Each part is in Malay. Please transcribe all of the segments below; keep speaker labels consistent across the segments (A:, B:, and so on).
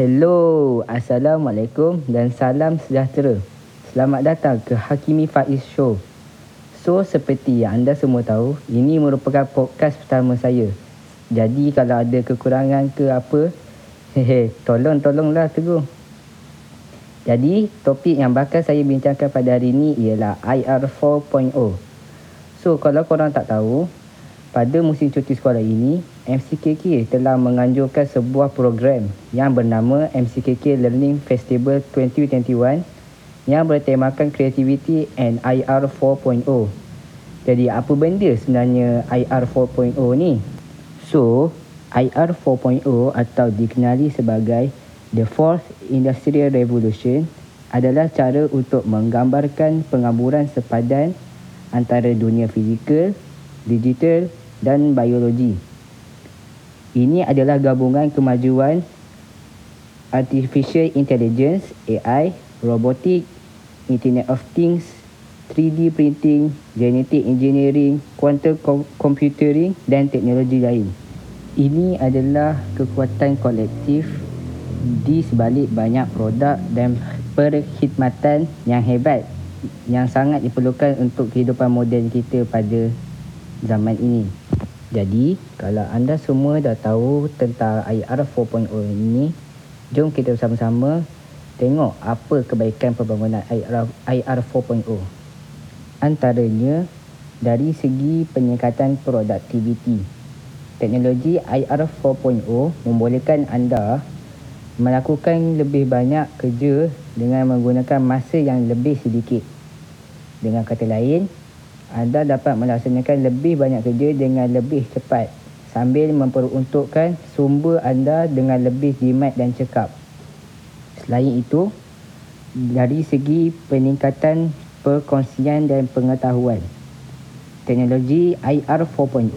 A: Hello, Assalamualaikum dan salam sejahtera. Selamat datang ke Hakimi Faiz Show. So, seperti yang anda semua tahu, ini merupakan podcast pertama saya. Jadi, kalau ada kekurangan ke apa, hehe, tolong-tolonglah teguh. Jadi, topik yang bakal saya bincangkan pada hari ini ialah IR 4.0. So, kalau korang tak tahu, pada musim cuti sekolah ini, MCKK telah menganjurkan sebuah program yang bernama MCKK Learning Festival 2021 yang bertemakan Creativity and IR 4.0. Jadi apa benda sebenarnya IR 4.0 ni? So, IR 4.0 atau dikenali sebagai The Fourth Industrial Revolution adalah cara untuk menggambarkan pengaburan sepadan antara dunia fizikal, digital dan biologi. Ini adalah gabungan kemajuan artificial intelligence AI, robotik, Internet of Things, 3D printing, genetic engineering, quantum computing dan teknologi lain. Ini adalah kekuatan kolektif di sebalik banyak produk dan perkhidmatan yang hebat yang sangat diperlukan untuk kehidupan moden kita pada zaman ini. Jadi, kalau anda semua dah tahu tentang IR 4.0 ini, jom kita bersama-sama tengok apa kebaikan pembangunan IR, IR 4.0. Antaranya, dari segi peningkatan produktiviti. Teknologi IR 4.0 membolehkan anda melakukan lebih banyak kerja dengan menggunakan masa yang lebih sedikit. Dengan kata lain, anda dapat melaksanakan lebih banyak kerja dengan lebih cepat sambil memperuntukkan sumber anda dengan lebih jimat dan cekap. Selain itu, dari segi peningkatan perkongsian dan pengetahuan, teknologi IR 4.0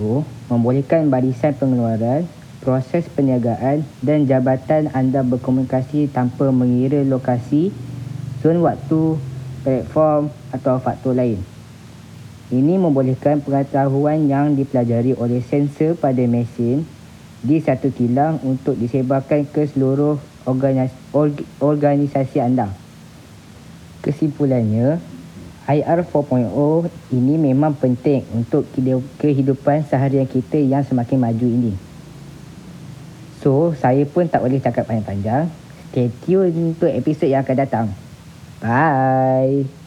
A: membolehkan barisan pengeluaran, proses perniagaan dan jabatan anda berkomunikasi tanpa mengira lokasi, zon waktu, platform atau faktor lain. Ini membolehkan pengetahuan yang dipelajari oleh sensor pada mesin di satu kilang untuk disebarkan ke seluruh organisasi anda. Kesimpulannya, IR 4.0 ini memang penting untuk kehidupan seharian kita yang semakin maju ini. So, saya pun tak boleh cakap panjang-panjang. Stay tune untuk episod yang akan datang. Bye.